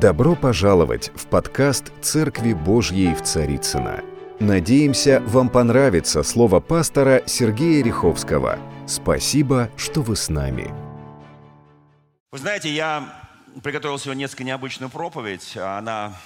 Добро пожаловать в подкаст «Церкви Божьей в Царицына. Надеемся, вам понравится слово пастора Сергея Риховского. Спасибо, что вы с нами. Вы знаете, я приготовил сегодня несколько необычную проповедь. Она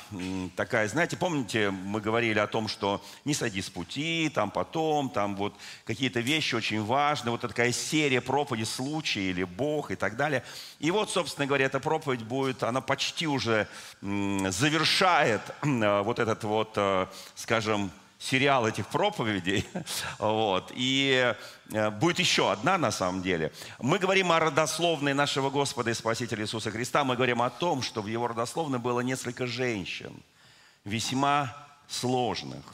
такая, знаете, помните, мы говорили о том, что не сойди с пути, там потом, там вот какие-то вещи очень важные. Вот такая серия проповедей, случаи или Бог и так далее. И вот, собственно говоря, эта проповедь будет, она почти уже завершает вот этот вот, э, скажем, сериал этих проповедей. Вот. И э, будет еще одна на самом деле. Мы говорим о родословной нашего Господа и Спасителя Иисуса Христа. Мы говорим о том, что в его родословной было несколько женщин, весьма сложных.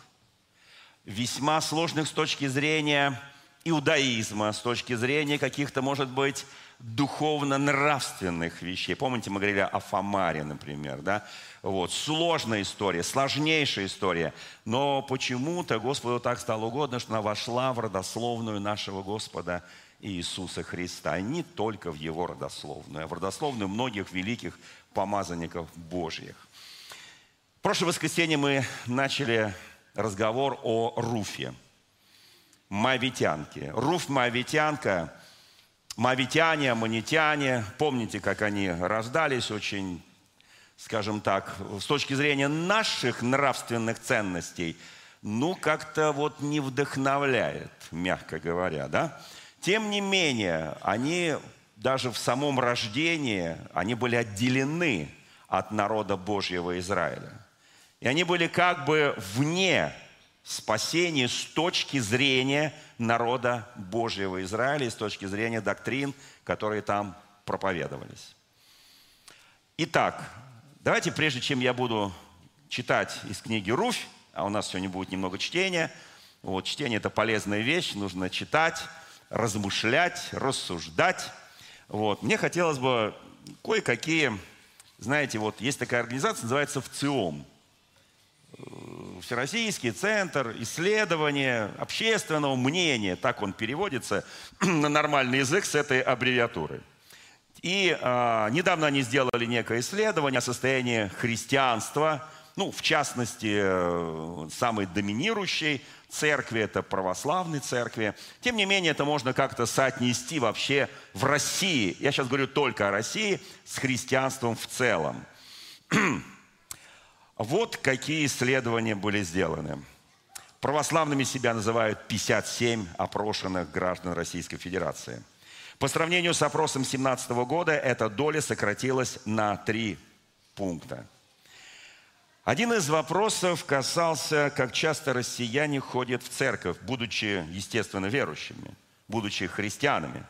Весьма сложных с точки зрения иудаизма, с точки зрения каких-то, может быть, духовно-нравственных вещей. Помните, мы говорили о Фомаре, например, да? Вот. Сложная история, сложнейшая история. Но почему-то Господу так стало угодно, что она вошла в родословную нашего Господа Иисуса Христа. И не только в Его родословную, а в родословную многих великих помазанников Божьих. В прошлое воскресенье мы начали разговор о Руфе, Мавитянке. Руф Мавитянка, Мавитяне, Аманитяне, помните, как они рождались очень скажем так, с точки зрения наших нравственных ценностей, ну, как-то вот не вдохновляет, мягко говоря, да? Тем не менее, они даже в самом рождении, они были отделены от народа Божьего Израиля. И они были как бы вне спасения с точки зрения народа Божьего Израиля и с точки зрения доктрин, которые там проповедовались. Итак, Давайте, прежде чем я буду читать из книги «Руфь», а у нас сегодня будет немного чтения, вот, чтение – это полезная вещь, нужно читать, размышлять, рассуждать. Вот. Мне хотелось бы кое-какие, знаете, вот есть такая организация, называется ВЦИОМ. Э, Всероссийский центр исследования общественного мнения, так он переводится на нормальный язык с этой аббревиатурой. И э, недавно они сделали некое исследование о состоянии христианства, ну, в частности, э, самой доминирующей церкви, это православной церкви. Тем не менее, это можно как-то соотнести вообще в России, я сейчас говорю только о России, с христианством в целом. вот какие исследования были сделаны. Православными себя называют 57 опрошенных граждан Российской Федерации – по сравнению с опросом 2017 года эта доля сократилась на три пункта. Один из вопросов касался, как часто россияне ходят в церковь, будучи, естественно, верующими, будучи христианами.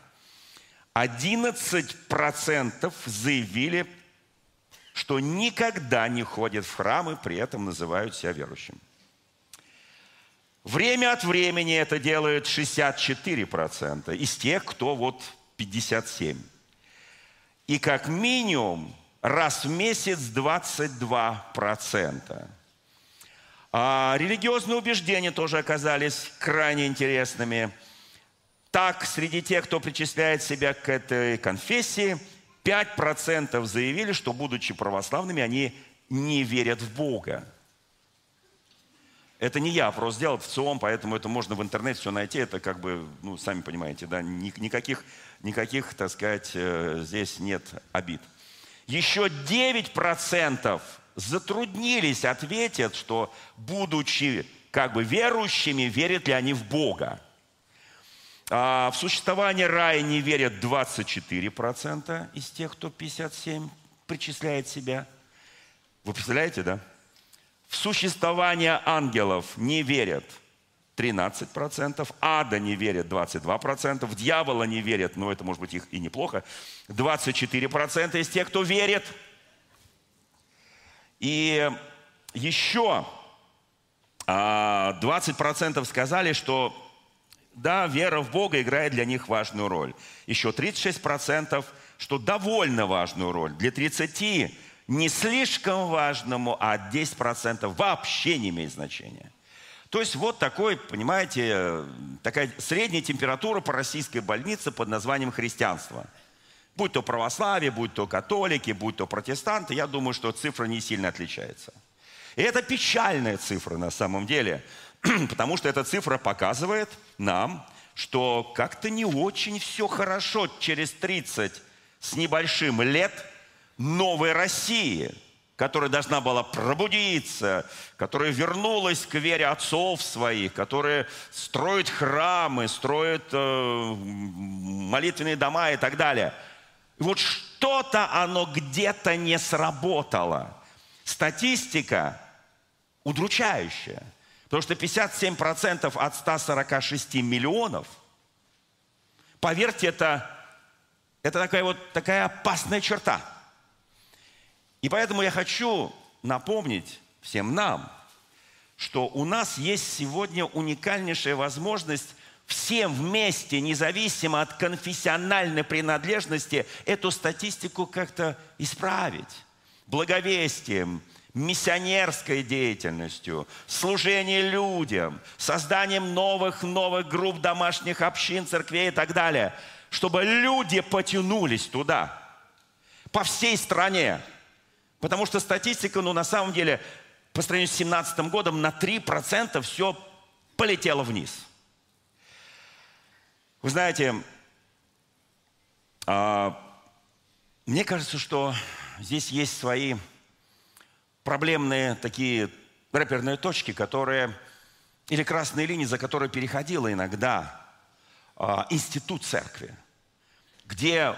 11% заявили, что никогда не ходят в храмы, при этом называют себя верующими. Время от времени это делают 64% из тех, кто вот 57. И как минимум раз в месяц 22%. А религиозные убеждения тоже оказались крайне интересными. Так, среди тех, кто причисляет себя к этой конфессии, 5% заявили, что, будучи православными, они не верят в Бога. Это не я опрос сделал, в ЦИОМ, поэтому это можно в интернете все найти. Это как бы, ну, сами понимаете, да, никаких, никаких, так сказать, э, здесь нет обид. Еще 9% затруднились ответить, что, будучи как бы верующими, верят ли они в Бога. А в существование рая не верят 24% из тех, кто 57 причисляет себя. Вы представляете, да? В существование ангелов не верят 13%, ада не верят 22%, в дьявола не верят, но это может быть их и неплохо, 24% из тех, кто верит. И еще 20% а, сказали, что да, вера в Бога играет для них важную роль. Еще 36%, что довольно важную роль. Для 30% не слишком важному, а 10% вообще не имеет значения. То есть вот такой, понимаете, такая средняя температура по российской больнице под названием христианство. Будь то православие, будь то католики, будь то протестанты, я думаю, что цифра не сильно отличается. И это печальная цифра на самом деле, потому что эта цифра показывает нам, что как-то не очень все хорошо через 30 с небольшим лет новой России, которая должна была пробудиться, которая вернулась к вере отцов своих, которая строит храмы, строит э, молитвенные дома и так далее. И вот что-то оно где-то не сработало. Статистика удручающая. Потому что 57% от 146 миллионов, поверьте, это, это такая вот такая опасная черта. И поэтому я хочу напомнить всем нам, что у нас есть сегодня уникальнейшая возможность всем вместе, независимо от конфессиональной принадлежности, эту статистику как-то исправить. Благовестием, миссионерской деятельностью, служением людям, созданием новых-новых групп домашних общин, церквей и так далее, чтобы люди потянулись туда, по всей стране. Потому что статистика, ну, на самом деле, по сравнению с 2017 годом, на 3% все полетело вниз. Вы знаете, а, мне кажется, что здесь есть свои проблемные такие рэперные точки, которые, или красные линии, за которые переходила иногда э, институт церкви, где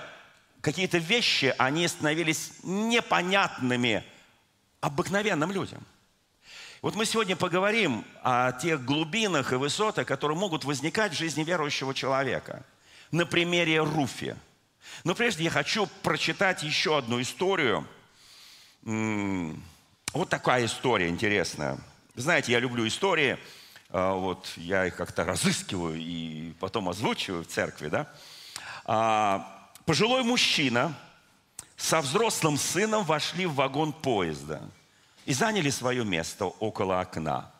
какие-то вещи, они становились непонятными обыкновенным людям. Вот мы сегодня поговорим о тех глубинах и высотах, которые могут возникать в жизни верующего человека. На примере Руфи. Но прежде я хочу прочитать еще одну историю вот такая история интересная. Знаете, я люблю истории. А, вот я их как-то разыскиваю и потом озвучиваю в церкви, да. А, пожилой мужчина со взрослым сыном вошли в вагон поезда и заняли свое место около окна.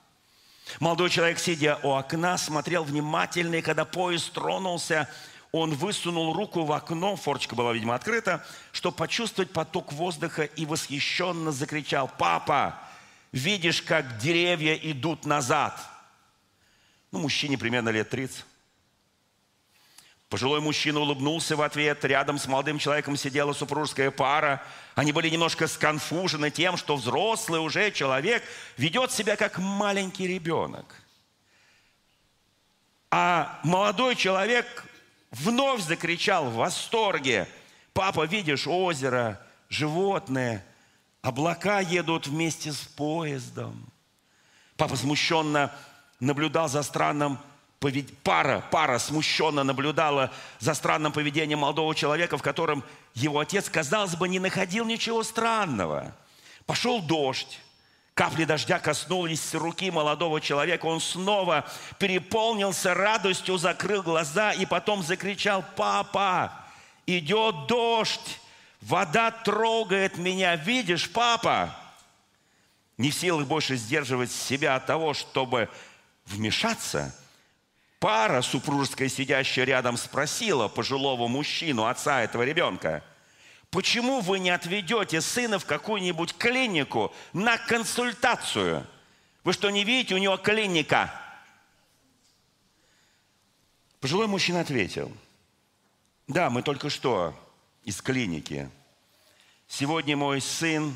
Молодой человек, сидя у окна, смотрел внимательно, и когда поезд тронулся, он высунул руку в окно, форчка была, видимо, открыта, чтобы почувствовать поток воздуха и восхищенно закричал, «Папа, видишь, как деревья идут назад!» Ну, мужчине примерно лет 30. Пожилой мужчина улыбнулся в ответ. Рядом с молодым человеком сидела супружеская пара. Они были немножко сконфужены тем, что взрослый уже человек ведет себя как маленький ребенок. А молодой человек вновь закричал в восторге. Папа, видишь озеро, животные, облака едут вместе с поездом. Папа смущенно наблюдал за странным поведением, пара, пара смущенно наблюдала за странным поведением молодого человека, в котором его отец, казалось бы, не находил ничего странного. Пошел дождь. Капли дождя коснулись руки молодого человека. Он снова переполнился радостью, закрыл глаза и потом закричал, «Папа, идет дождь, вода трогает меня, видишь, папа?» Не в силах больше сдерживать себя от того, чтобы вмешаться, пара супружеская, сидящая рядом, спросила пожилого мужчину, отца этого ребенка – Почему вы не отведете сына в какую-нибудь клинику на консультацию? Вы что, не видите, у него клиника? Пожилой мужчина ответил, да, мы только что из клиники. Сегодня мой сын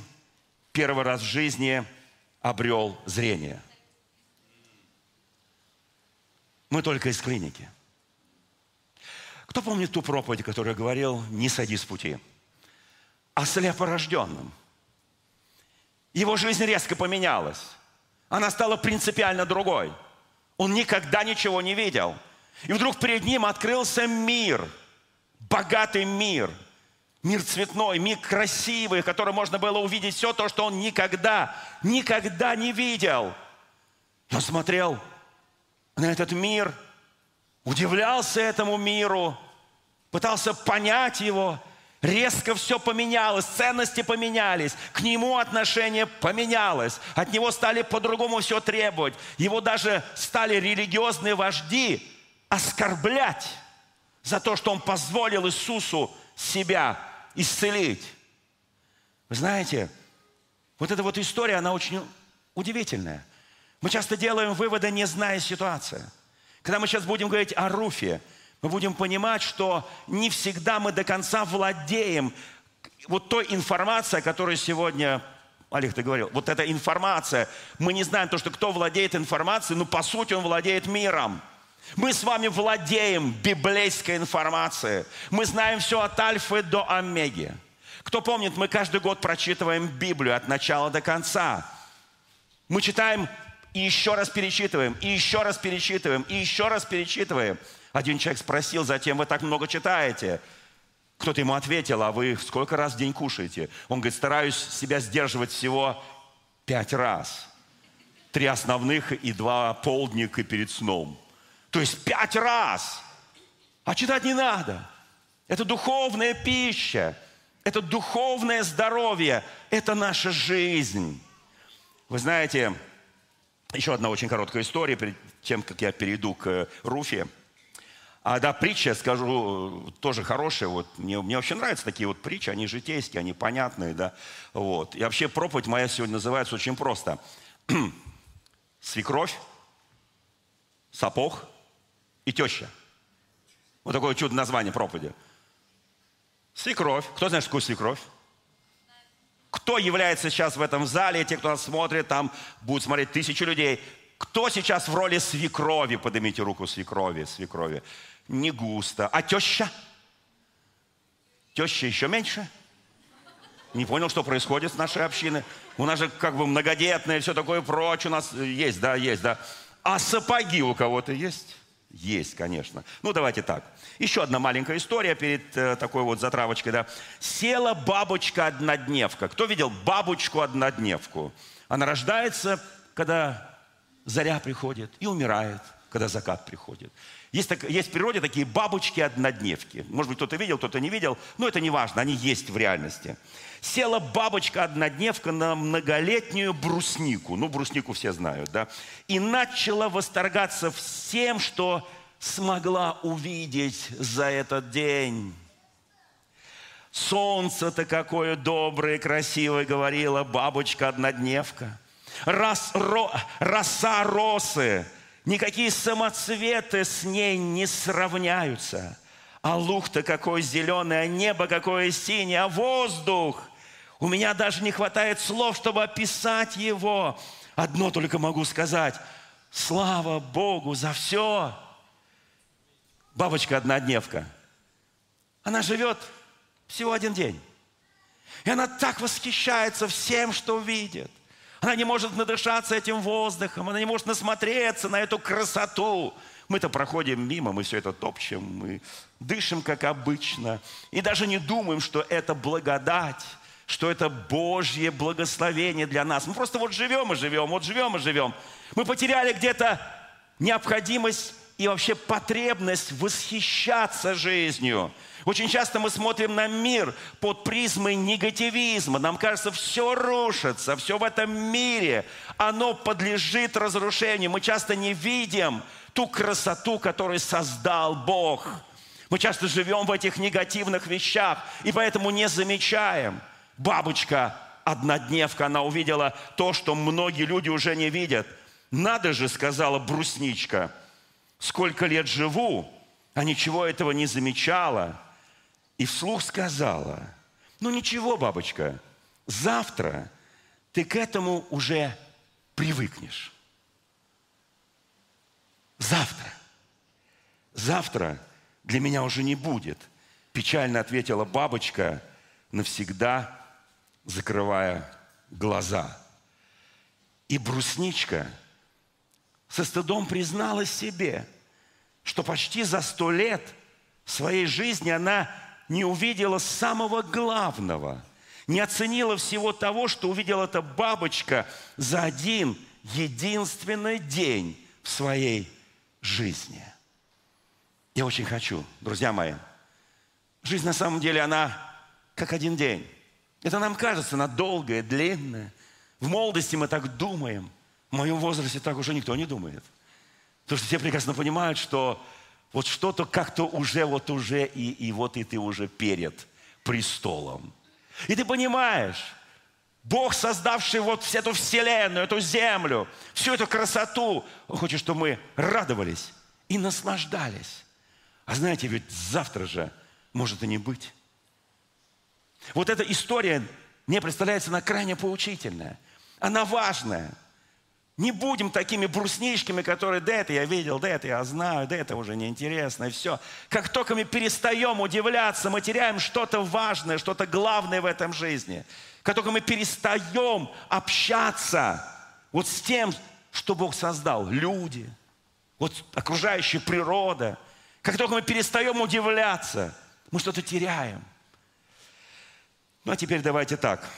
первый раз в жизни обрел зрение. Мы только из клиники. Кто помнит ту проповедь, которую я говорил, не сойди с пути? О слепорожденном. Его жизнь резко поменялась. Она стала принципиально другой. Он никогда ничего не видел. И вдруг перед ним открылся мир, богатый мир, мир цветной, мир красивый, в котором можно было увидеть все то, что он никогда, никогда не видел. И он смотрел на этот мир, удивлялся этому миру, пытался понять его – Резко все поменялось, ценности поменялись, к нему отношение поменялось, от него стали по-другому все требовать. Его даже стали религиозные вожди оскорблять за то, что он позволил Иисусу себя исцелить. Вы знаете, вот эта вот история, она очень удивительная. Мы часто делаем выводы, не зная ситуации. Когда мы сейчас будем говорить о Руфе, мы будем понимать, что не всегда мы до конца владеем вот той информацией, которую сегодня Олег, ты говорил, вот эта информация, мы не знаем то, что кто владеет информацией, но по сути он владеет миром. Мы с вами владеем библейской информацией. Мы знаем все от альфы до омеги. Кто помнит, мы каждый год прочитываем Библию от начала до конца. Мы читаем и еще раз перечитываем, и еще раз перечитываем, и еще раз перечитываем. Один человек спросил, затем вы так много читаете. Кто-то ему ответил, а вы сколько раз в день кушаете? Он говорит, стараюсь себя сдерживать всего пять раз. Три основных и два полдника перед сном. То есть пять раз. А читать не надо. Это духовная пища это духовное здоровье, это наша жизнь. Вы знаете, еще одна очень короткая история, перед тем, как я перейду к Руфе. А да, притча, скажу, тоже хорошая. Вот, мне, мне вообще нравятся такие вот притчи, они житейские, они понятные, да. Вот. И вообще проповедь моя сегодня называется очень просто. Свекровь, сапог и теща. Вот такое чудо название проповеди. Свекровь. Кто знает, что такое свекровь? Кто является сейчас в этом зале, те, кто нас смотрит, там будут смотреть тысячи людей. Кто сейчас в роли свекрови? Поднимите руку свекрови, свекрови. Не густо. А теща? Теща еще меньше? Не понял, что происходит с нашей общиной. У нас же как бы многодетные, все такое прочее. У нас есть, да, есть, да. А сапоги у кого-то есть? Есть, конечно. Ну, давайте так. Еще одна маленькая история перед э, такой вот затравочкой. Да. Села бабочка-однодневка. Кто видел бабочку-однодневку? Она рождается, когда заря приходит, и умирает, когда закат приходит. Есть, так, есть в природе такие бабочки-однодневки. Может быть, кто-то видел, кто-то не видел, но это не важно, они есть в реальности. Села бабочка-однодневка на многолетнюю бруснику. Ну, бруснику все знают, да? И начала восторгаться всем, что смогла увидеть за этот день. Солнце-то какое доброе, красивое, говорила бабочка-однодневка. Рос, ро, роса росы, никакие самоцветы с ней не сравняются. А луг-то какой зеленый, а небо какое синее, а воздух. У меня даже не хватает слов, чтобы описать его. Одно только могу сказать. Слава Богу за все бабочка-однодневка, она живет всего один день. И она так восхищается всем, что видит. Она не может надышаться этим воздухом, она не может насмотреться на эту красоту. Мы-то проходим мимо, мы все это топчем, мы дышим, как обычно, и даже не думаем, что это благодать, что это Божье благословение для нас. Мы просто вот живем и живем, вот живем и живем. Мы потеряли где-то необходимость и вообще потребность восхищаться жизнью. Очень часто мы смотрим на мир под призмой негативизма. Нам кажется, все рушится, все в этом мире, оно подлежит разрушению. Мы часто не видим ту красоту, которую создал Бог. Мы часто живем в этих негативных вещах и поэтому не замечаем. Бабочка, однодневка, она увидела то, что многие люди уже не видят. Надо же, сказала брусничка – сколько лет живу, а ничего этого не замечала. И вслух сказала, ну ничего, бабочка, завтра ты к этому уже привыкнешь. Завтра. Завтра для меня уже не будет. Печально ответила бабочка, навсегда закрывая глаза. И брусничка – со стыдом призналась себе, что почти за сто лет своей жизни она не увидела самого главного, не оценила всего того, что увидела эта бабочка за один единственный день в своей жизни. Я очень хочу, друзья мои, жизнь на самом деле, она как один день. Это нам кажется, она долгая, длинная. В молодости мы так думаем. В моем возрасте так уже никто не думает. Потому что все прекрасно понимают, что вот что-то как-то уже, вот уже, и, и вот и ты уже перед престолом. И ты понимаешь, Бог, создавший вот всю эту вселенную, эту землю, всю эту красоту, Он хочет, чтобы мы радовались и наслаждались. А знаете, ведь завтра же может и не быть. Вот эта история мне представляется она крайне поучительная. Она важная. Не будем такими брусничками, которые, да это я видел, да это я знаю, да это уже неинтересно, и все. Как только мы перестаем удивляться, мы теряем что-то важное, что-то главное в этом жизни. Как только мы перестаем общаться вот с тем, что Бог создал, люди, вот окружающая природа, как только мы перестаем удивляться, мы что-то теряем. Ну а теперь давайте так.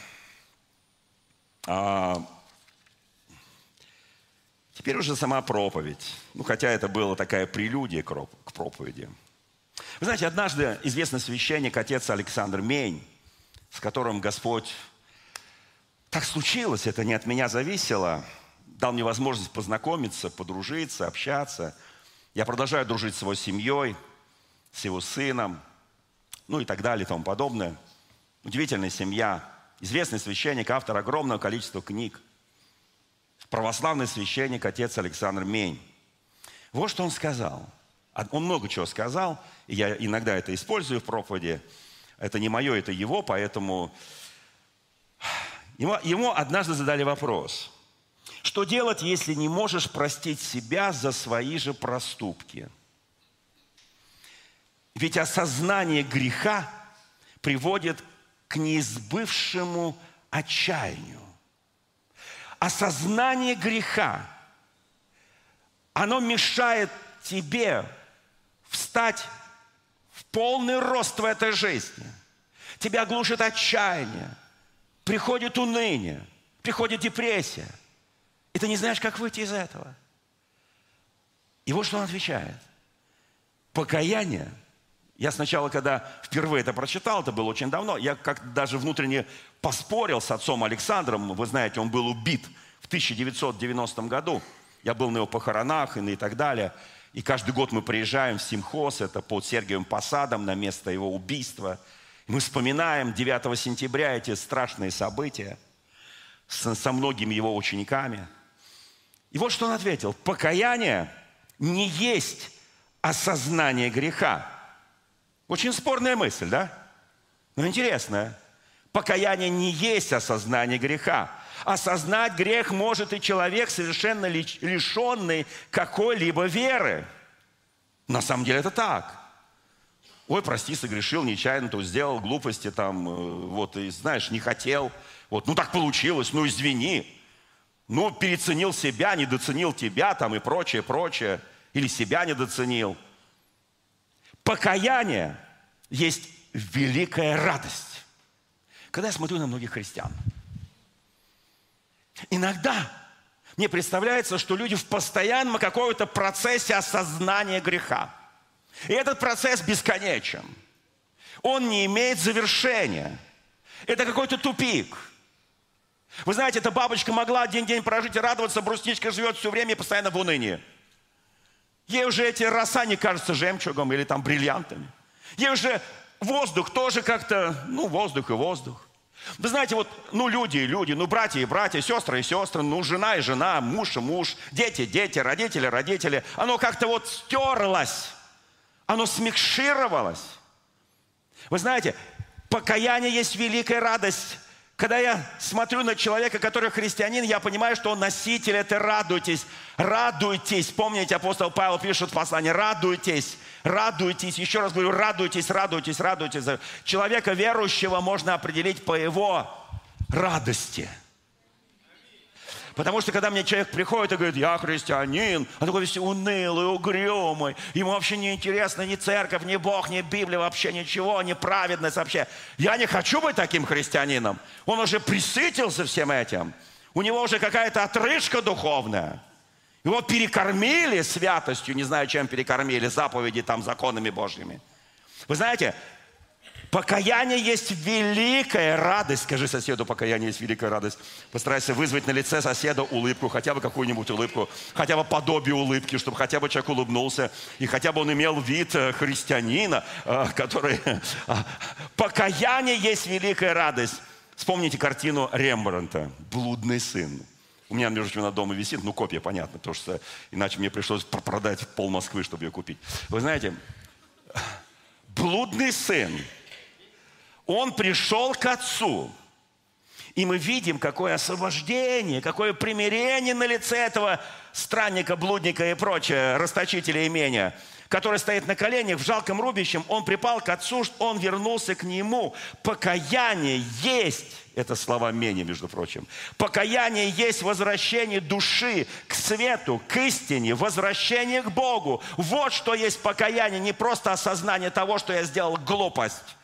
Теперь уже сама проповедь. Ну, хотя это была такая прелюдия к проповеди. Вы знаете, однажды известный священник, отец Александр Мень, с которым Господь так случилось, это не от меня зависело, дал мне возможность познакомиться, подружиться, общаться. Я продолжаю дружить с его семьей, с его сыном, ну и так далее и тому подобное. Удивительная семья. Известный священник, автор огромного количества книг. Православный священник, отец Александр Мень. Вот что он сказал. Он много чего сказал, и я иногда это использую в проповеди. Это не мое, это его, поэтому Ему, ему однажды задали вопрос, что делать, если не можешь простить себя за свои же проступки? Ведь осознание греха приводит к неизбывшему отчаянию. Осознание греха, оно мешает тебе встать в полный рост в этой жизни. Тебя глушит отчаяние – приходит уныние, приходит депрессия, и ты не знаешь, как выйти из этого. И вот что он отвечает. Покаяние. Я сначала, когда впервые это прочитал, это было очень давно, я как даже внутренне поспорил с отцом Александром. Вы знаете, он был убит в 1990 году. Я был на его похоронах и, так далее. И каждый год мы приезжаем в Симхоз, это под Сергиевым Посадом, на место его убийства – мы вспоминаем 9 сентября эти страшные события со, со многими его учениками. И вот что он ответил. Покаяние не есть осознание греха. Очень спорная мысль, да? Но интересная. Покаяние не есть осознание греха. Осознать грех может и человек, совершенно лишенный какой-либо веры. На самом деле это так. Ой, прости, согрешил, нечаянно, то сделал глупости там, э, вот, и знаешь, не хотел. Вот, ну так получилось, ну извини. Ну, переценил себя, недоценил тебя там и прочее, прочее. Или себя недоценил. Покаяние есть великая радость. Когда я смотрю на многих христиан, иногда мне представляется, что люди в постоянном каком-то процессе осознания греха. И этот процесс бесконечен. Он не имеет завершения. Это какой-то тупик. Вы знаете, эта бабочка могла один день прожить и радоваться, брусничка живет все время и постоянно в унынии. Ей уже эти роса не кажутся жемчугом или там бриллиантами. Ей уже воздух тоже как-то, ну, воздух и воздух. Вы знаете, вот, ну, люди и люди, ну, братья и братья, сестры и сестры, ну, жена и жена, муж и муж, дети, дети, родители, родители. Оно как-то вот стерлось оно смекшировалось. Вы знаете, покаяние есть великая радость. Когда я смотрю на человека, который христианин, я понимаю, что он носитель этой радуйтесь. Радуйтесь. Помните, апостол Павел пишет в послании, радуйтесь, радуйтесь. Еще раз говорю, радуйтесь, радуйтесь, радуйтесь. Человека верующего можно определить по его радости – Потому что когда мне человек приходит и говорит, я христианин, он такой весь унылый, угрюмый, ему вообще не интересно ни церковь, ни Бог, ни Библия, вообще ничего, ни праведность вообще. Я не хочу быть таким христианином. Он уже присытился всем этим. У него уже какая-то отрыжка духовная. Его перекормили святостью, не знаю, чем перекормили, заповеди там, законами Божьими. Вы знаете, Покаяние есть великая радость. Скажи соседу, покаяние есть великая радость. Постарайся вызвать на лице соседа улыбку, хотя бы какую-нибудь улыбку, хотя бы подобие улыбки, чтобы хотя бы человек улыбнулся, и хотя бы он имел вид э, христианина, э, который... Э, покаяние есть великая радость. Вспомните картину Рембрандта «Блудный сын». У меня, между прочим, на дома висит, ну, копия, понятно, потому что иначе мне пришлось продать пол Москвы, чтобы ее купить. Вы знаете, блудный сын – он пришел к Отцу. И мы видим, какое освобождение, какое примирение на лице этого странника, блудника и прочее, расточителя имения, который стоит на коленях в жалком рубищем. Он припал к Отцу, он вернулся к Нему. Покаяние есть, это слова Мени, между прочим. Покаяние есть возвращение души к свету, к истине, возвращение к Богу. Вот что есть покаяние, не просто осознание того, что я сделал глупость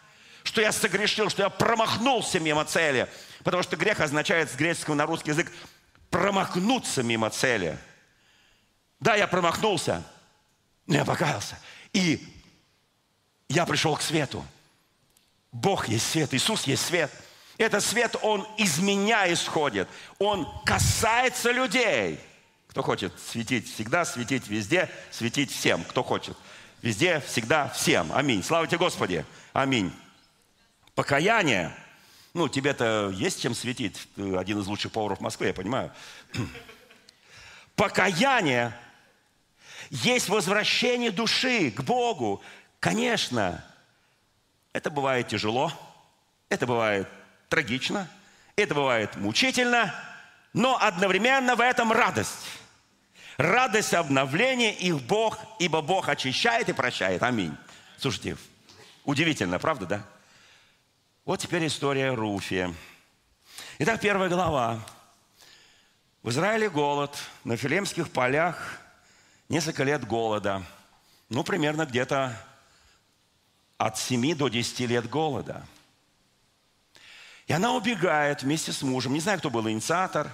что я согрешил, что я промахнулся мимо цели. Потому что грех означает с греческого на русский язык промахнуться мимо цели. Да, я промахнулся, но я покаялся. И я пришел к свету. Бог есть свет, Иисус есть свет. Этот свет, Он из меня исходит. Он касается людей. Кто хочет светить всегда, светить везде, светить всем. Кто хочет. Везде, всегда, всем. Аминь. Слава тебе, Господи. Аминь. Покаяние. Ну, тебе-то есть чем светить. Ты один из лучших поваров Москвы, я понимаю. Покаяние есть возвращение души к Богу. Конечно, это бывает тяжело, это бывает трагично, это бывает мучительно, но одновременно в этом радость. Радость обновления их Бог, ибо Бог очищает и прощает. Аминь. Слушайте, удивительно, правда, да? Вот теперь история Руфи. Итак, первая глава. В Израиле голод, на Филемских полях несколько лет голода. Ну, примерно где-то от 7 до 10 лет голода. И она убегает вместе с мужем. Не знаю, кто был инициатор.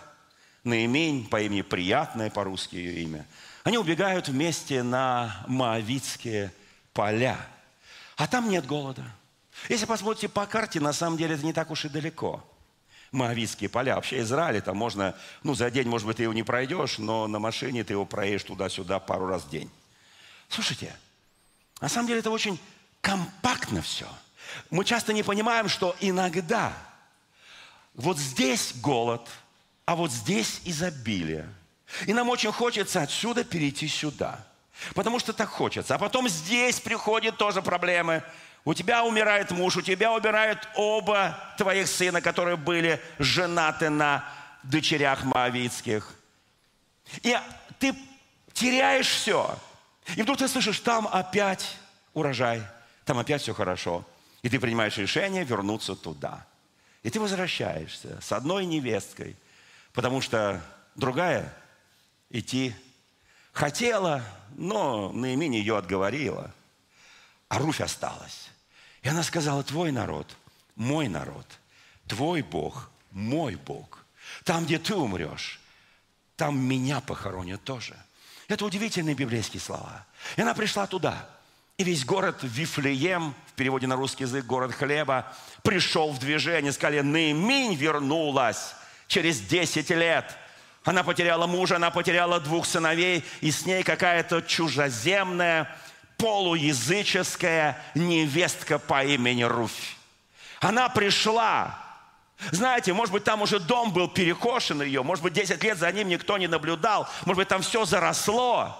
Наимень по имени Приятное, по-русски ее имя. Они убегают вместе на Моавитские поля. А там нет голода – если посмотрите по карте, на самом деле это не так уж и далеко. Моавитские поля. Вообще Израиль, там можно, ну, за день, может быть, ты его не пройдешь, но на машине ты его проедешь туда-сюда пару раз в день. Слушайте, на самом деле это очень компактно все. Мы часто не понимаем, что иногда вот здесь голод, а вот здесь изобилие. И нам очень хочется отсюда перейти сюда. Потому что так хочется. А потом здесь приходят тоже проблемы. У тебя умирает муж, у тебя умирают оба твоих сына, которые были женаты на дочерях Моавицких. И ты теряешь все. И вдруг ты слышишь, там опять урожай, там опять все хорошо. И ты принимаешь решение вернуться туда. И ты возвращаешься с одной невесткой, потому что другая идти хотела, но наименее ее отговорила, а Руфь осталась. И она сказала, твой народ, мой народ, твой Бог, мой Бог. Там, где ты умрешь, там меня похоронят тоже. Это удивительные библейские слова. И она пришла туда. И весь город Вифлеем, в переводе на русский язык, город хлеба, пришел в движение. Сказали, Наиминь вернулась через 10 лет. Она потеряла мужа, она потеряла двух сыновей, и с ней какая-то чужеземная полуязыческая невестка по имени Руфь. Она пришла. Знаете, может быть, там уже дом был перекошен ее, может быть, 10 лет за ним никто не наблюдал, может быть, там все заросло.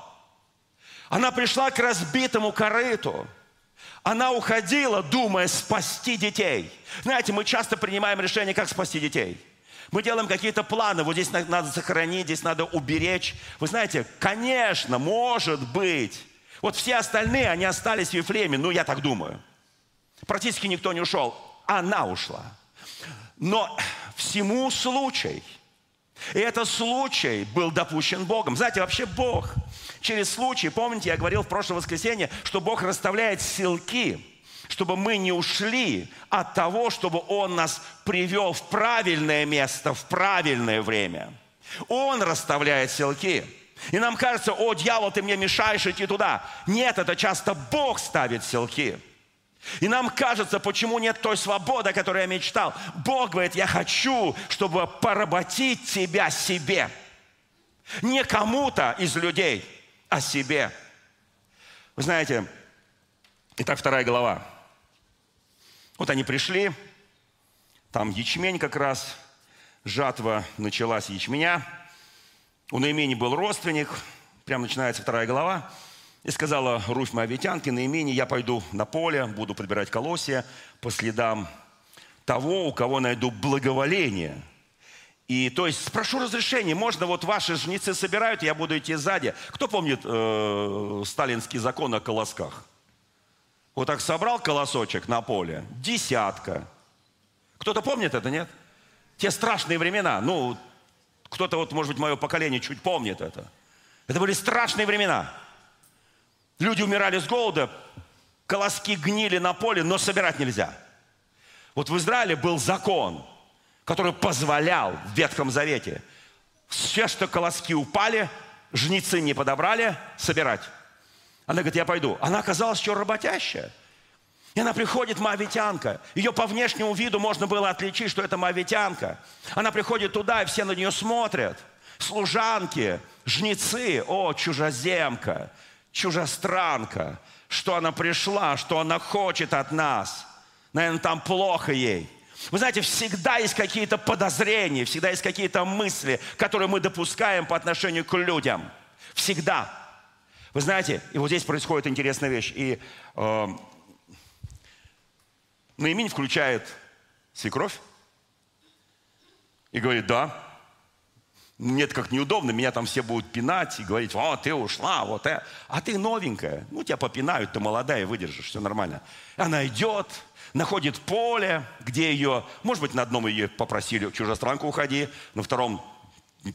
Она пришла к разбитому корыту. Она уходила, думая спасти детей. Знаете, мы часто принимаем решение, как спасти детей. Мы делаем какие-то планы, вот здесь надо сохранить, здесь надо уберечь. Вы знаете, конечно, может быть, вот все остальные, они остались в Вифлееме, ну, я так думаю. Практически никто не ушел. Она ушла. Но всему случай. И этот случай был допущен Богом. Знаете, вообще Бог через случай, помните, я говорил в прошлое воскресенье, что Бог расставляет силки, чтобы мы не ушли от того, чтобы Он нас привел в правильное место, в правильное время. Он расставляет силки. И нам кажется, о, дьявол, ты мне мешаешь идти туда. Нет, это часто Бог ставит селки. И нам кажется, почему нет той свободы, о которой я мечтал. Бог говорит, я хочу, чтобы поработить тебя себе. Не кому-то из людей, а себе. Вы знаете, итак, вторая глава. Вот они пришли, там ячмень как раз, жатва началась ячменя. У Наимени был родственник, прямо начинается вторая глава. И сказала Руфь Моавитянке, Наимени, я пойду на поле, буду подбирать колосья по следам того, у кого найду благоволение. И то есть спрошу разрешение, можно вот ваши жнецы собирают, я буду идти сзади. Кто помнит э, сталинский закон о колосках? Вот так собрал колосочек на поле, десятка. Кто-то помнит это, нет? Те страшные времена. Ну, кто-то вот, может быть, мое поколение чуть помнит это. Это были страшные времена. Люди умирали с голода, колоски гнили на поле, но собирать нельзя. Вот в Израиле был закон, который позволял в Ветхом Завете все, что колоски упали, жнецы не подобрали, собирать. Она говорит, я пойду. Она оказалась еще работящая. И она приходит, мавитянка. Ее по внешнему виду можно было отличить, что это мавитянка. Она приходит туда, и все на нее смотрят. Служанки, жнецы, о, чужеземка чужестранка, что она пришла, что она хочет от нас. Наверное, там плохо ей. Вы знаете, всегда есть какие-то подозрения, всегда есть какие-то мысли, которые мы допускаем по отношению к людям. Всегда. Вы знаете, и вот здесь происходит интересная вещь. И э, Наимень включает свекровь и говорит, да, мне это как неудобно, меня там все будут пинать и говорить, о, ты ушла, вот это. А ты новенькая, ну тебя попинают, ты молодая, выдержишь, все нормально. Она идет, находит поле, где ее, может быть, на одном ее попросили, чужестранку уходи, на втором,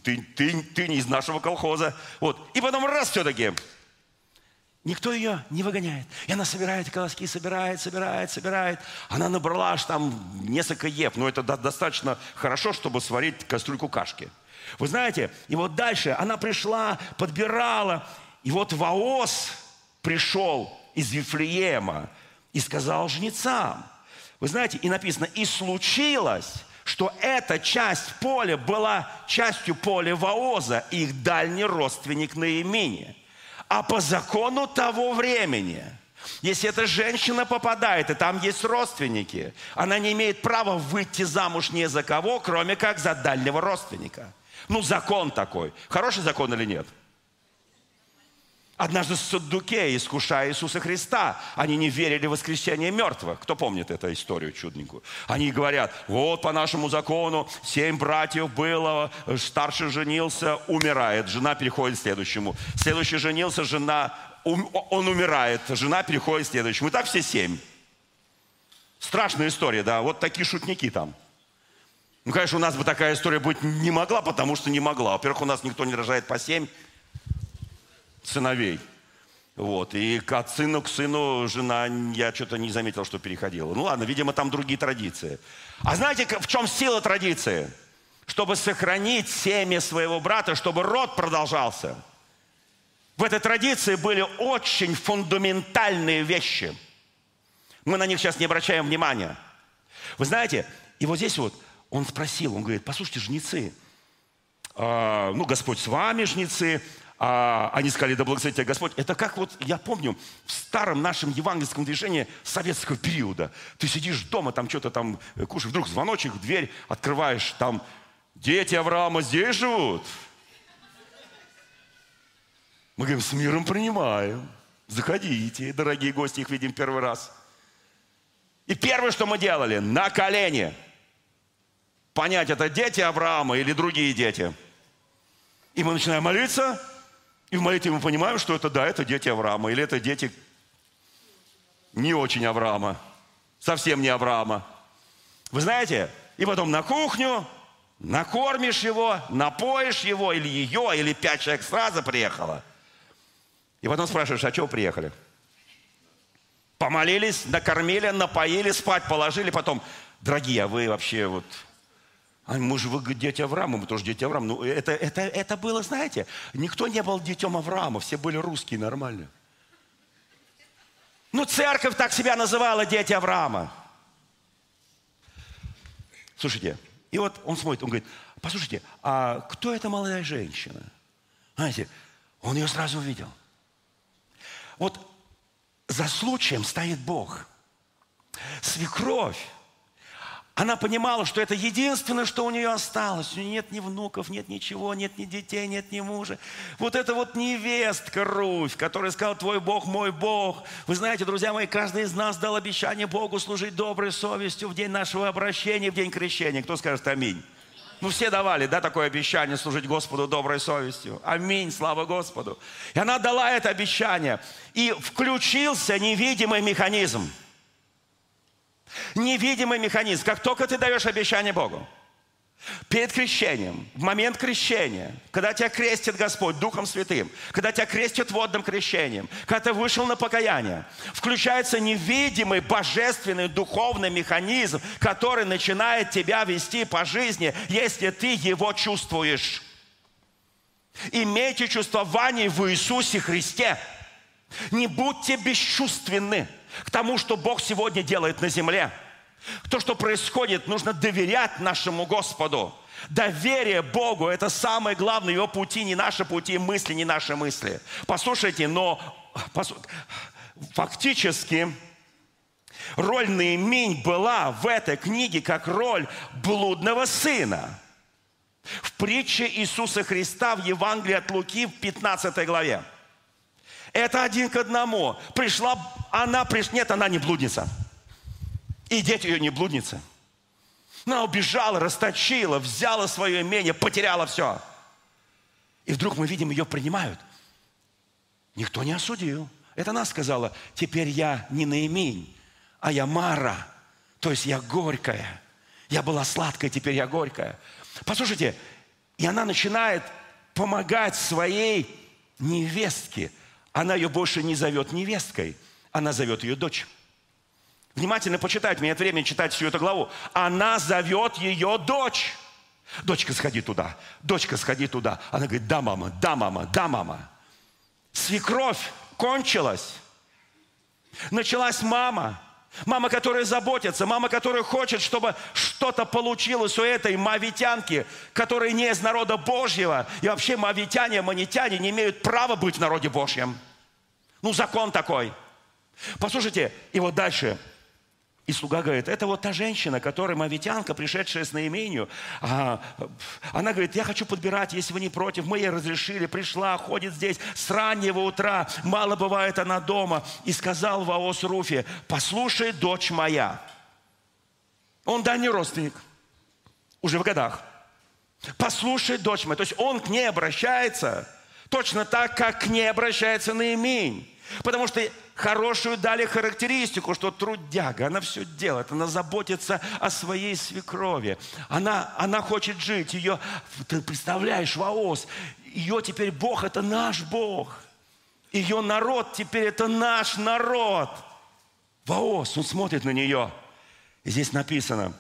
ты, ты, ты не из нашего колхоза. Вот. И потом раз все-таки, Никто ее не выгоняет. И она собирает колоски, собирает, собирает, собирает. Она набрала аж там несколько ев. Но это достаточно хорошо, чтобы сварить кастрюльку кашки. Вы знаете, и вот дальше она пришла, подбирала, и вот Ваос пришел из Вифлеема и сказал жнецам. Вы знаете, и написано, и случилось, что эта часть поля была частью поля Ваоза, их дальний родственник Наимини. А по закону того времени, если эта женщина попадает, и там есть родственники, она не имеет права выйти замуж ни за кого, кроме как за дальнего родственника – ну, закон такой. Хороший закон или нет? Однажды Саддукеи, искушая Иисуса Христа, они не верили в воскресение мертвых. Кто помнит эту историю чудненькую? Они говорят, вот по нашему закону семь братьев было, старший женился, умирает, жена переходит к следующему. Следующий женился, жена, он умирает, жена переходит к следующему. И так все семь. Страшная история, да, вот такие шутники там. Ну, конечно, у нас бы такая история быть не могла, потому что не могла. Во-первых, у нас никто не рожает по семь сыновей. Вот. И от сына к сыну жена, я что-то не заметил, что переходила. Ну ладно, видимо, там другие традиции. А знаете, в чем сила традиции? Чтобы сохранить семя своего брата, чтобы род продолжался. В этой традиции были очень фундаментальные вещи. Мы на них сейчас не обращаем внимания. Вы знаете, и вот здесь вот он спросил, он говорит, послушайте, жнецы, а, ну, Господь с вами, жнецы, а, они сказали, да благословит тебя Господь. Это как вот, я помню, в старом нашем евангельском движении советского периода. Ты сидишь дома, там что-то там кушаешь, вдруг звоночек, дверь открываешь, там дети Авраама здесь живут. Мы говорим, с миром принимаем. Заходите, дорогие гости, их видим первый раз. И первое, что мы делали, на колени – понять, это дети Авраама или другие дети. И мы начинаем молиться, и в молитве мы понимаем, что это да, это дети Авраама, или это дети не очень Авраама, совсем не Авраама. Вы знаете, и потом на кухню, накормишь его, напоишь его, или ее, или пять человек сразу приехало. И потом спрашиваешь, а чего приехали? Помолились, накормили, напоили, спать положили, потом, дорогие, а вы вообще вот а мы же дети Авраама, мы тоже дети Авраама. Ну, это, это, это было, знаете, никто не был детем Авраама, все были русские нормально. Ну, церковь так себя называла, дети Авраама. Слушайте, и вот он смотрит, он говорит, послушайте, а кто эта молодая женщина? Знаете, он ее сразу увидел. Вот за случаем стоит Бог. Свекровь она понимала, что это единственное, что у нее осталось. У нее нет ни внуков, нет ничего, нет ни детей, нет ни мужа. Вот это вот невестка Руфь, которая сказала, твой Бог, мой Бог. Вы знаете, друзья мои, каждый из нас дал обещание Богу служить доброй совестью в день нашего обращения, в день крещения. Кто скажет аминь? Ну, все давали, да, такое обещание служить Господу доброй совестью. Аминь, слава Господу. И она дала это обещание. И включился невидимый механизм – Невидимый механизм. Как только ты даешь обещание Богу, Перед крещением, в момент крещения, когда тебя крестит Господь Духом Святым, когда тебя крестит водным крещением, когда ты вышел на покаяние, включается невидимый, божественный, духовный механизм, который начинает тебя вести по жизни, если ты его чувствуешь. Имейте чувствование в Иисусе Христе. Не будьте бесчувственны к тому, что Бог сегодня делает на земле. То, что происходит, нужно доверять нашему Господу. Доверие Богу – это самое главное, Его пути, не наши пути, мысли, не наши мысли. Послушайте, но фактически роль Наимень была в этой книге как роль блудного сына. В притче Иисуса Христа в Евангелии от Луки в 15 главе. Это один к одному. Пришла, она пришла, нет, она не блудница. И дети ее не блудницы. Она убежала, расточила, взяла свое имение, потеряла все. И вдруг мы видим, ее принимают. Никто не осудил. Это она сказала, теперь я не Наимень, а я Мара. То есть я горькая. Я была сладкая, теперь я горькая. Послушайте, и она начинает помогать своей невестке – она ее больше не зовет невесткой, она зовет ее дочь. Внимательно почитайте, у меня нет времени читать всю эту главу. Она зовет ее дочь. Дочка, сходи туда. Дочка, сходи туда. Она говорит, да, мама, да, мама, да, мама. Свекровь кончилась. Началась мама. Мама, которая заботится, мама, которая хочет, чтобы что-то получилось у этой мавитянки, которая не из народа Божьего. И вообще мавитяне, манитяне не имеют права быть в народе Божьем. Ну, закон такой. Послушайте, и вот дальше – и слуга говорит, это вот та женщина, которая мавитянка, пришедшая с наимению. А, она говорит, я хочу подбирать, если вы не против. Мы ей разрешили, пришла, ходит здесь с раннего утра. Мало бывает она дома. И сказал Ваос Руфе, послушай, дочь моя. Он дальний родственник, уже в годах. Послушай, дочь моя. То есть он к ней обращается точно так, как к ней обращается наимень. Потому что хорошую дали характеристику, что трудяга, она все делает, она заботится о своей свекрови. Она, она хочет жить, ее, ты представляешь, Ваос, ее теперь Бог, это наш Бог. Ее народ теперь это наш народ. Ваос, он смотрит на нее. Здесь написано,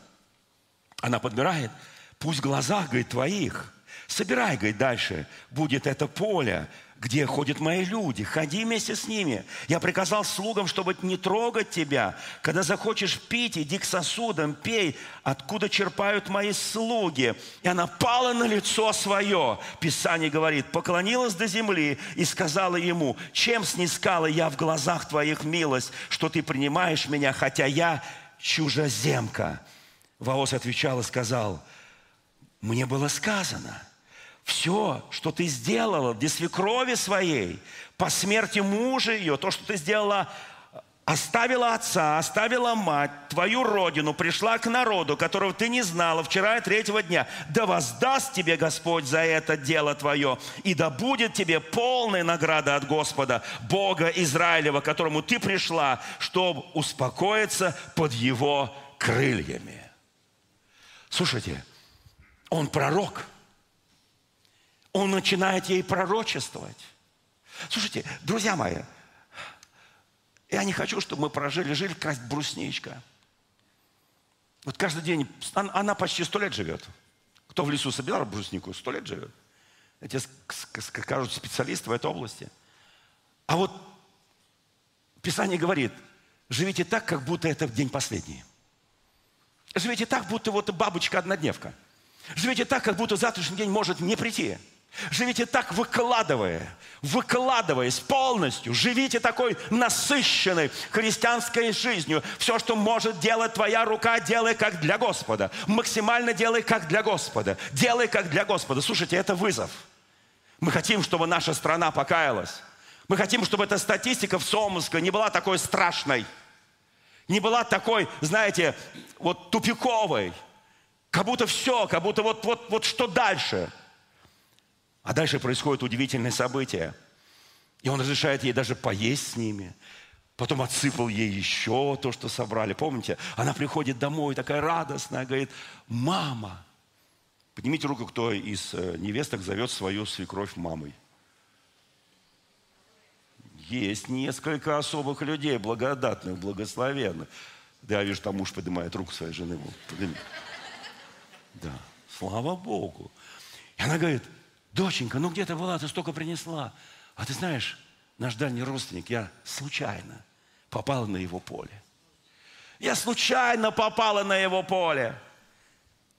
она подбирает, пусть в глазах, говорит, твоих, собирай, говорит, дальше, будет это поле, где ходят мои люди, ходи вместе с ними. Я приказал слугам, чтобы не трогать тебя. Когда захочешь пить, иди к сосудам, пей, откуда черпают мои слуги. И она пала на лицо свое, Писание говорит, поклонилась до земли и сказала ему, чем снискала я в глазах твоих милость, что ты принимаешь меня, хотя я чужеземка. Ваос отвечал и сказал, мне было сказано – все, что ты сделала для свекрови своей, по смерти мужа ее, то, что ты сделала, оставила отца, оставила мать, твою родину, пришла к народу, которого ты не знала вчера и третьего дня. Да воздаст тебе Господь за это дело твое, и да будет тебе полная награда от Господа, Бога Израилева, которому ты пришла, чтобы успокоиться под его крыльями. Слушайте, он пророк – он начинает ей пророчествовать. Слушайте, друзья мои, я не хочу, чтобы мы прожили, жили как брусничка. Вот каждый день, она почти сто лет живет. Кто в лесу собирал бруснику, сто лет живет. Эти скажут специалисты в этой области. А вот Писание говорит, живите так, как будто это день последний. Живите так, будто вот бабочка-однодневка. Живите так, как будто завтрашний день может не прийти. Живите так, выкладывая, выкладываясь полностью. Живите такой насыщенной христианской жизнью. Все, что может делать твоя рука, делай как для Господа. Максимально делай как для Господа. Делай как для Господа. Слушайте, это вызов. Мы хотим, чтобы наша страна покаялась. Мы хотим, чтобы эта статистика в Сомске не была такой страшной. Не была такой, знаете, вот тупиковой. Как будто все, как будто вот, вот, вот что дальше – а дальше происходит удивительное событие. И он разрешает ей даже поесть с ними. Потом отсыпал ей еще то, что собрали. Помните? Она приходит домой, такая радостная, говорит, мама. Поднимите руку, кто из э, невесток зовет свою свекровь мамой. Есть несколько особых людей, благодатных, благословенных. Да, я вижу, там муж поднимает руку своей жены. Да, слава Богу. И она говорит, доченька, ну где ты была, ты столько принесла. А ты знаешь, наш дальний родственник, я случайно попала на его поле. Я случайно попала на его поле.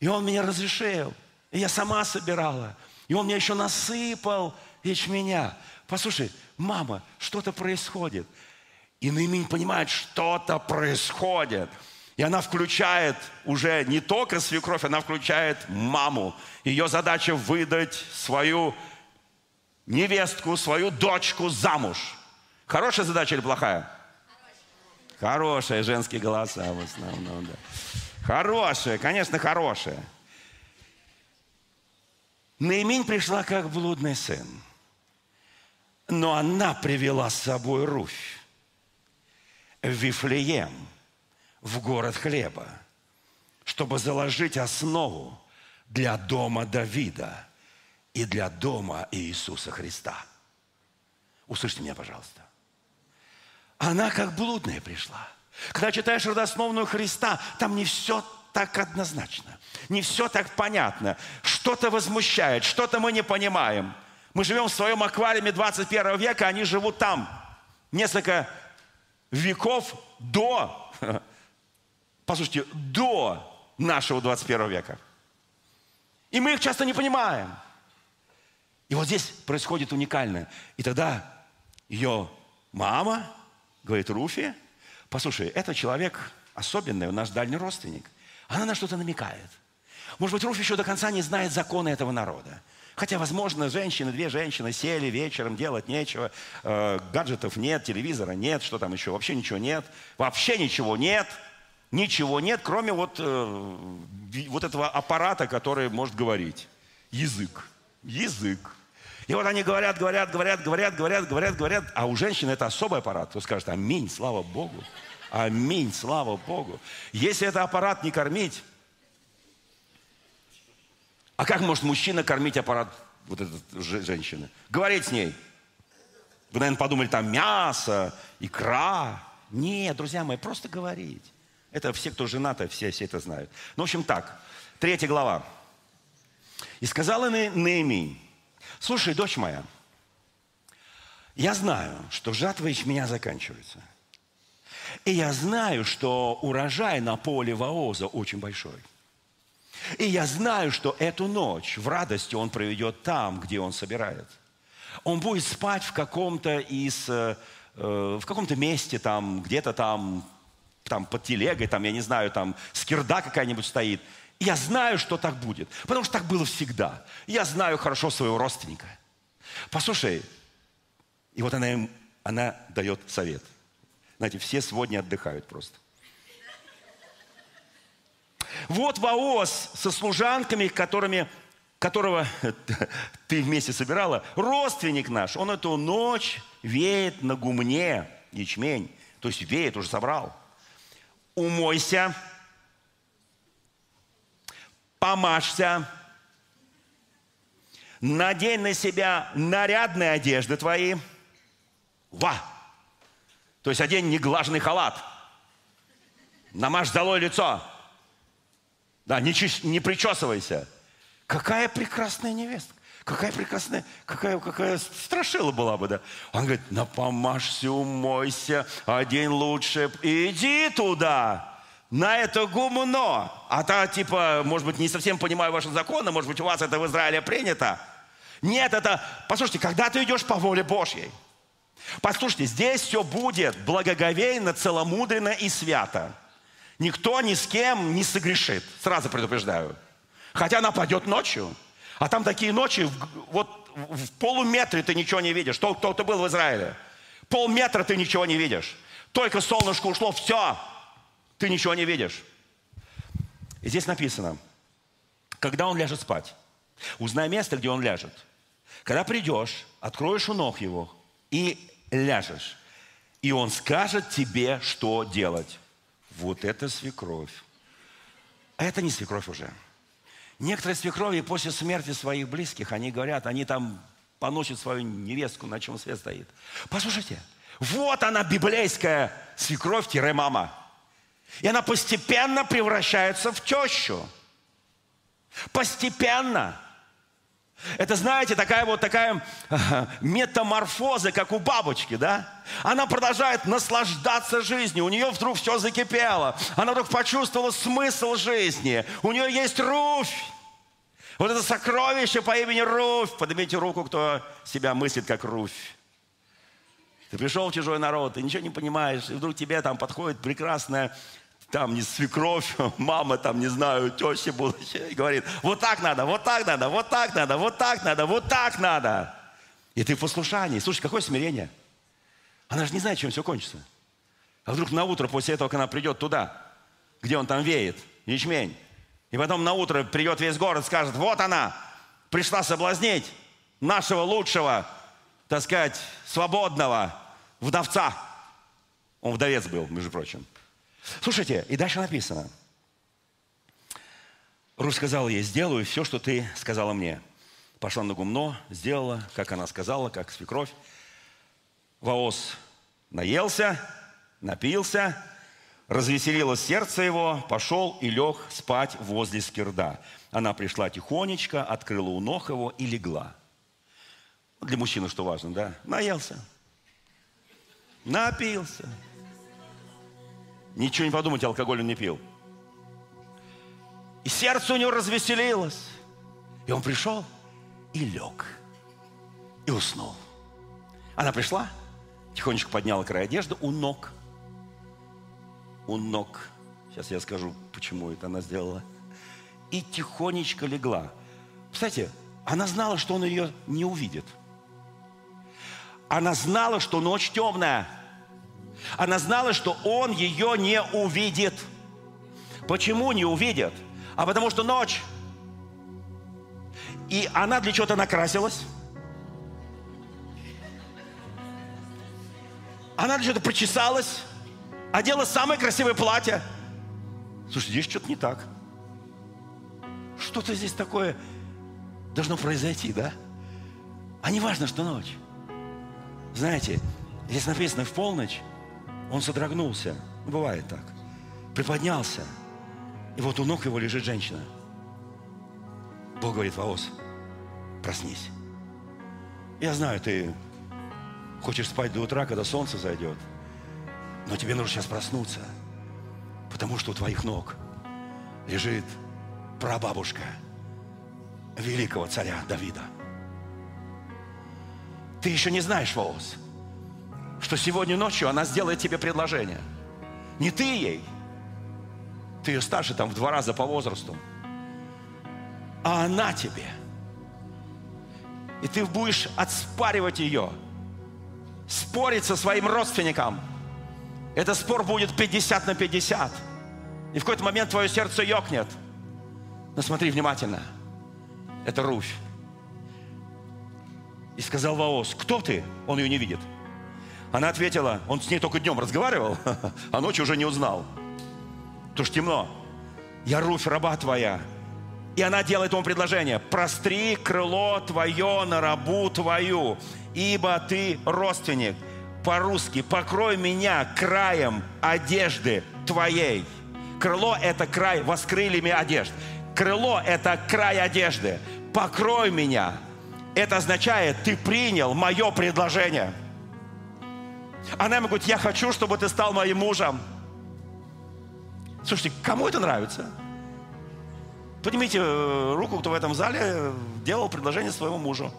И он меня разрешил. И я сама собирала. И он мне еще насыпал ячменя. Послушай, мама, что-то происходит. И Наимень понимает, что-то происходит. И она включает уже не только свекровь, она включает маму. Ее задача выдать свою невестку, свою дочку замуж. Хорошая задача или плохая? Хорошая. Женские голоса в основном, да. Хорошая, конечно, хорошая. Наимень пришла как блудный сын. Но она привела с собой Руфь в Вифлеем – в город хлеба, чтобы заложить основу для дома Давида и для дома Иисуса Христа. Услышьте меня, пожалуйста. Она как блудная пришла. Когда читаешь родословную Христа, там не все так однозначно, не все так понятно. Что-то возмущает, что-то мы не понимаем. Мы живем в своем аквариуме 21 века, они живут там. Несколько веков до послушайте, до нашего 21 века. И мы их часто не понимаем. И вот здесь происходит уникальное. И тогда ее мама говорит Руфи, послушай, это человек особенный, у нас дальний родственник. Она на что-то намекает. Может быть, Руф еще до конца не знает законы этого народа. Хотя, возможно, женщины, две женщины сели вечером, делать нечего, э, гаджетов нет, телевизора нет, что там еще, вообще ничего нет, вообще ничего нет – Ничего нет, кроме вот, э, вот этого аппарата, который может говорить. Язык. Язык. И вот они говорят, говорят, говорят, говорят, говорят, говорят, говорят. А у женщин это особый аппарат. Кто скажет, аминь, слава Богу. Аминь, слава Богу. Если это аппарат не кормить, а как может мужчина кормить аппарат вот этой женщины? Говорить с ней. Вы, наверное, подумали, там мясо, икра. Нет, друзья мои, просто говорить. Это все, кто женаты, все, все это знают. Ну, в общем, так. Третья глава. «И сказала Наимень, слушай, дочь моя, я знаю, что жатва ячменя заканчивается. И я знаю, что урожай на поле Ваоза очень большой. И я знаю, что эту ночь в радости он проведет там, где он собирает. Он будет спать в каком-то из, э, э в каком-то месте там, где-то там там под телегой, там, я не знаю, там скирда какая-нибудь стоит. я знаю, что так будет, потому что так было всегда. Я знаю хорошо своего родственника. Послушай, и вот она им, она дает совет. Знаете, все сегодня отдыхают просто. Вот Ваос со служанками, которыми, которого ты вместе собирала, родственник наш, он эту ночь веет на гумне ячмень. То есть веет, уже собрал умойся, помажься, надень на себя нарядные одежды твои. Ва! То есть одень неглаженный халат. Намажь долой лицо. Да, не, не причесывайся. Какая прекрасная невестка. Какая прекрасная, какая, какая страшила была бы, да. Он говорит, напомажься, умойся, одень лучше, иди туда на это гумно. А то, типа, может быть, не совсем понимаю ваши законы, может быть, у вас это в Израиле принято. Нет, это, послушайте, когда ты идешь по воле Божьей, послушайте, здесь все будет благоговейно, целомудренно и свято. Никто ни с кем не согрешит, сразу предупреждаю. Хотя она пойдет ночью. А там такие ночи, вот в полуметре ты ничего не видишь. Кто, кто ты был в Израиле? Полметра ты ничего не видишь. Только солнышко ушло, все, ты ничего не видишь. И здесь написано, когда он ляжет спать, узнай место, где он ляжет. Когда придешь, откроешь у ног его и ляжешь. И он скажет тебе, что делать. Вот это свекровь. А это не свекровь уже. Некоторые свекрови после смерти своих близких, они говорят, они там поносят свою невестку, на чем свет стоит. Послушайте, вот она библейская свекровь-мама. И она постепенно превращается в тещу. Постепенно. Это, знаете, такая вот такая метаморфоза, как у бабочки, да? Она продолжает наслаждаться жизнью. У нее вдруг все закипело. Она вдруг почувствовала смысл жизни. У нее есть руфь. Вот это сокровище по имени Руфь. Поднимите руку, кто себя мыслит как Руфь. Ты пришел в чужой народ, ты ничего не понимаешь, и вдруг тебе там подходит прекрасная там не свекровь, мама там, не знаю, теща будущая, и говорит, вот так надо, вот так надо, вот так надо, вот так надо, вот так надо. И ты в послушании. Слушай, какое смирение. Она же не знает, чем все кончится. А вдруг на утро после этого, когда она придет туда, где он там веет, ячмень, и потом на утро придет весь город, скажет, вот она, пришла соблазнить нашего лучшего, так сказать, свободного вдовца. Он вдовец был, между прочим. Слушайте, и дальше написано. Русь сказала ей, сделаю все, что ты сказала мне. Пошла на гумно, сделала, как она сказала, как свекровь. Ваос наелся, напился, развеселилось сердце его, пошел и лег спать возле скирда. Она пришла тихонечко, открыла у ног его и легла. Для мужчины что важно, да? Наелся, напился, Ничего не подумайте, алкоголь он не пил. И сердце у него развеселилось. И он пришел и лег. И уснул. Она пришла, тихонечко подняла край одежды у ног. У ног. Сейчас я скажу, почему это она сделала. И тихонечко легла. Кстати, она знала, что он ее не увидит. Она знала, что ночь темная. Она знала, что он ее не увидит. Почему не увидит? А потому что ночь. И она для чего-то накрасилась. Она для чего-то причесалась. Одела самое красивое платье. Слушай, здесь что-то не так. Что-то здесь такое должно произойти, да? А не важно, что ночь. Знаете, здесь написано в полночь он содрогнулся. Ну, бывает так. Приподнялся. И вот у ног его лежит женщина. Бог говорит, Ваос, проснись. Я знаю, ты хочешь спать до утра, когда солнце зайдет. Но тебе нужно сейчас проснуться. Потому что у твоих ног лежит прабабушка великого царя Давида. Ты еще не знаешь, Воос, что сегодня ночью она сделает тебе предложение. Не ты ей. Ты ее старше там в два раза по возрасту. А она тебе. И ты будешь отспаривать ее. Спорить со своим родственником. Этот спор будет 50 на 50. И в какой-то момент твое сердце ёкнет. Но смотри внимательно. Это Руфь. И сказал Ваос, кто ты? Он ее не видит. Она ответила, он с ней только днем разговаривал, а ночью уже не узнал. Потому что темно. Я Руфь, раба твоя. И она делает ему предложение. Простри крыло твое на рабу твою, ибо ты родственник. По-русски, покрой меня краем одежды твоей. Крыло – это край, воскрыльями одежд. Крыло – это край одежды. Покрой меня. Это означает, ты принял мое предложение. Она ему говорит, я хочу, чтобы ты стал моим мужем. Слушайте, кому это нравится? Поднимите э, руку, кто в этом зале делал предложение своему мужу.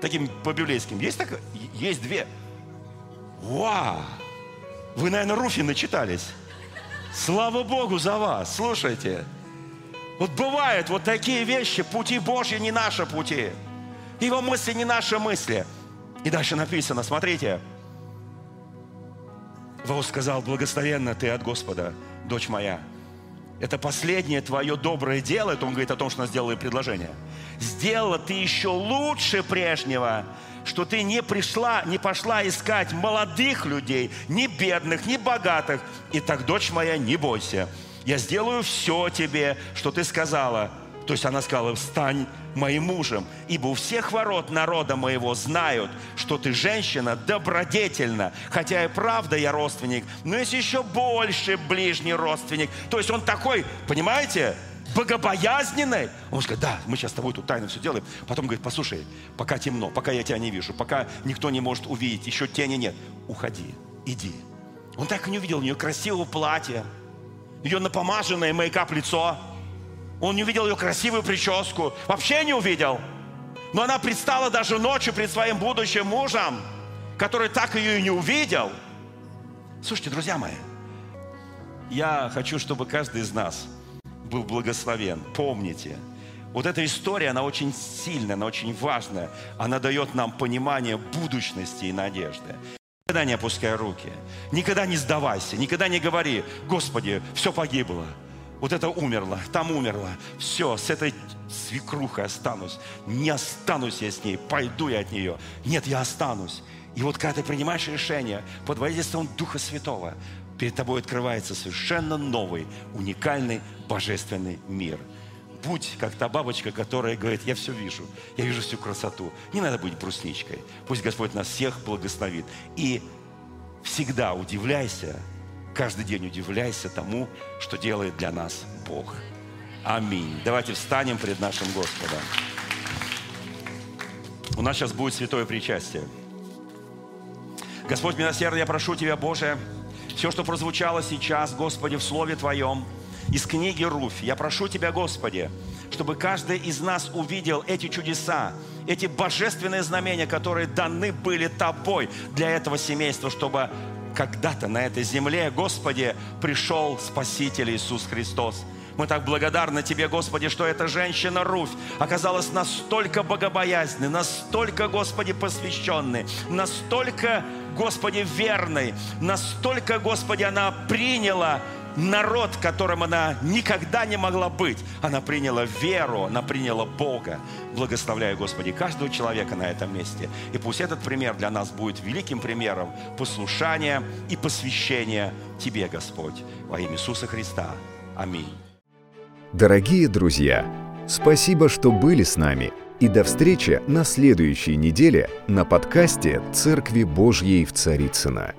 Таким по-библейским. Есть так? Есть две. Вау! Вы, наверное, Руфи начитались. Слава Богу за вас. Слушайте. Вот бывают вот такие вещи, пути Божьи не наши пути. Его мысли не наши мысли. И дальше написано, смотрите. Ваус сказал, благословенна ты от Господа, дочь моя. Это последнее твое доброе дело, это он говорит о том, что она сделала предложение. Сделала ты еще лучше прежнего, что ты не пришла, не пошла искать молодых людей, ни бедных, ни богатых. И так, дочь моя, не бойся. Я сделаю все тебе, что ты сказала. То есть она сказала, стань моим мужем, ибо у всех ворот народа моего знают, что ты женщина добродетельна, хотя и правда я родственник, но есть еще больше ближний родственник. То есть он такой, понимаете, богобоязненной. Он скажет, да, мы сейчас с тобой тут тайно все делаем. Потом говорит, послушай, пока темно, пока я тебя не вижу, пока никто не может увидеть, еще тени нет, уходи, иди. Он так и не увидел у нее красивого платья, ее напомаженное мейкап лицо. Он не увидел ее красивую прическу, вообще не увидел. Но она предстала даже ночью перед своим будущим мужем, который так ее и не увидел. Слушайте, друзья мои, я хочу, чтобы каждый из нас – был благословен. Помните, вот эта история, она очень сильная, она очень важная. Она дает нам понимание будущности и надежды. Никогда не опускай руки, никогда не сдавайся, никогда не говори, Господи, все погибло, вот это умерло, там умерло, все, с этой свекрухой останусь, не останусь я с ней, пойду я от нее. Нет, я останусь. И вот когда ты принимаешь решение под водительством Духа Святого, перед тобой открывается совершенно новый, уникальный, божественный мир. Будь как та бабочка, которая говорит, я все вижу, я вижу всю красоту. Не надо быть брусничкой. Пусть Господь нас всех благословит. И всегда удивляйся, каждый день удивляйся тому, что делает для нас Бог. Аминь. Давайте встанем пред нашим Господом. У нас сейчас будет святое причастие. Господь милосердный, я прошу Тебя, Боже, все, что прозвучало сейчас, Господи, в Слове Твоем, из книги Руфь. Я прошу Тебя, Господи, чтобы каждый из нас увидел эти чудеса, эти божественные знамения, которые даны были Тобой для этого семейства, чтобы когда-то на этой земле, Господи, пришел Спаситель Иисус Христос – мы так благодарны Тебе, Господи, что эта женщина Руфь оказалась настолько богобоязненной, настолько, Господи, посвященной, настолько, Господи, верной, настолько, Господи, она приняла народ, которым она никогда не могла быть. Она приняла веру, она приняла Бога. Благословляю, Господи, каждого человека на этом месте. И пусть этот пример для нас будет великим примером послушания и посвящения Тебе, Господь, во имя Иисуса Христа. Аминь. Дорогие друзья, спасибо, что были с нами. И до встречи на следующей неделе на подкасте «Церкви Божьей в Царицына.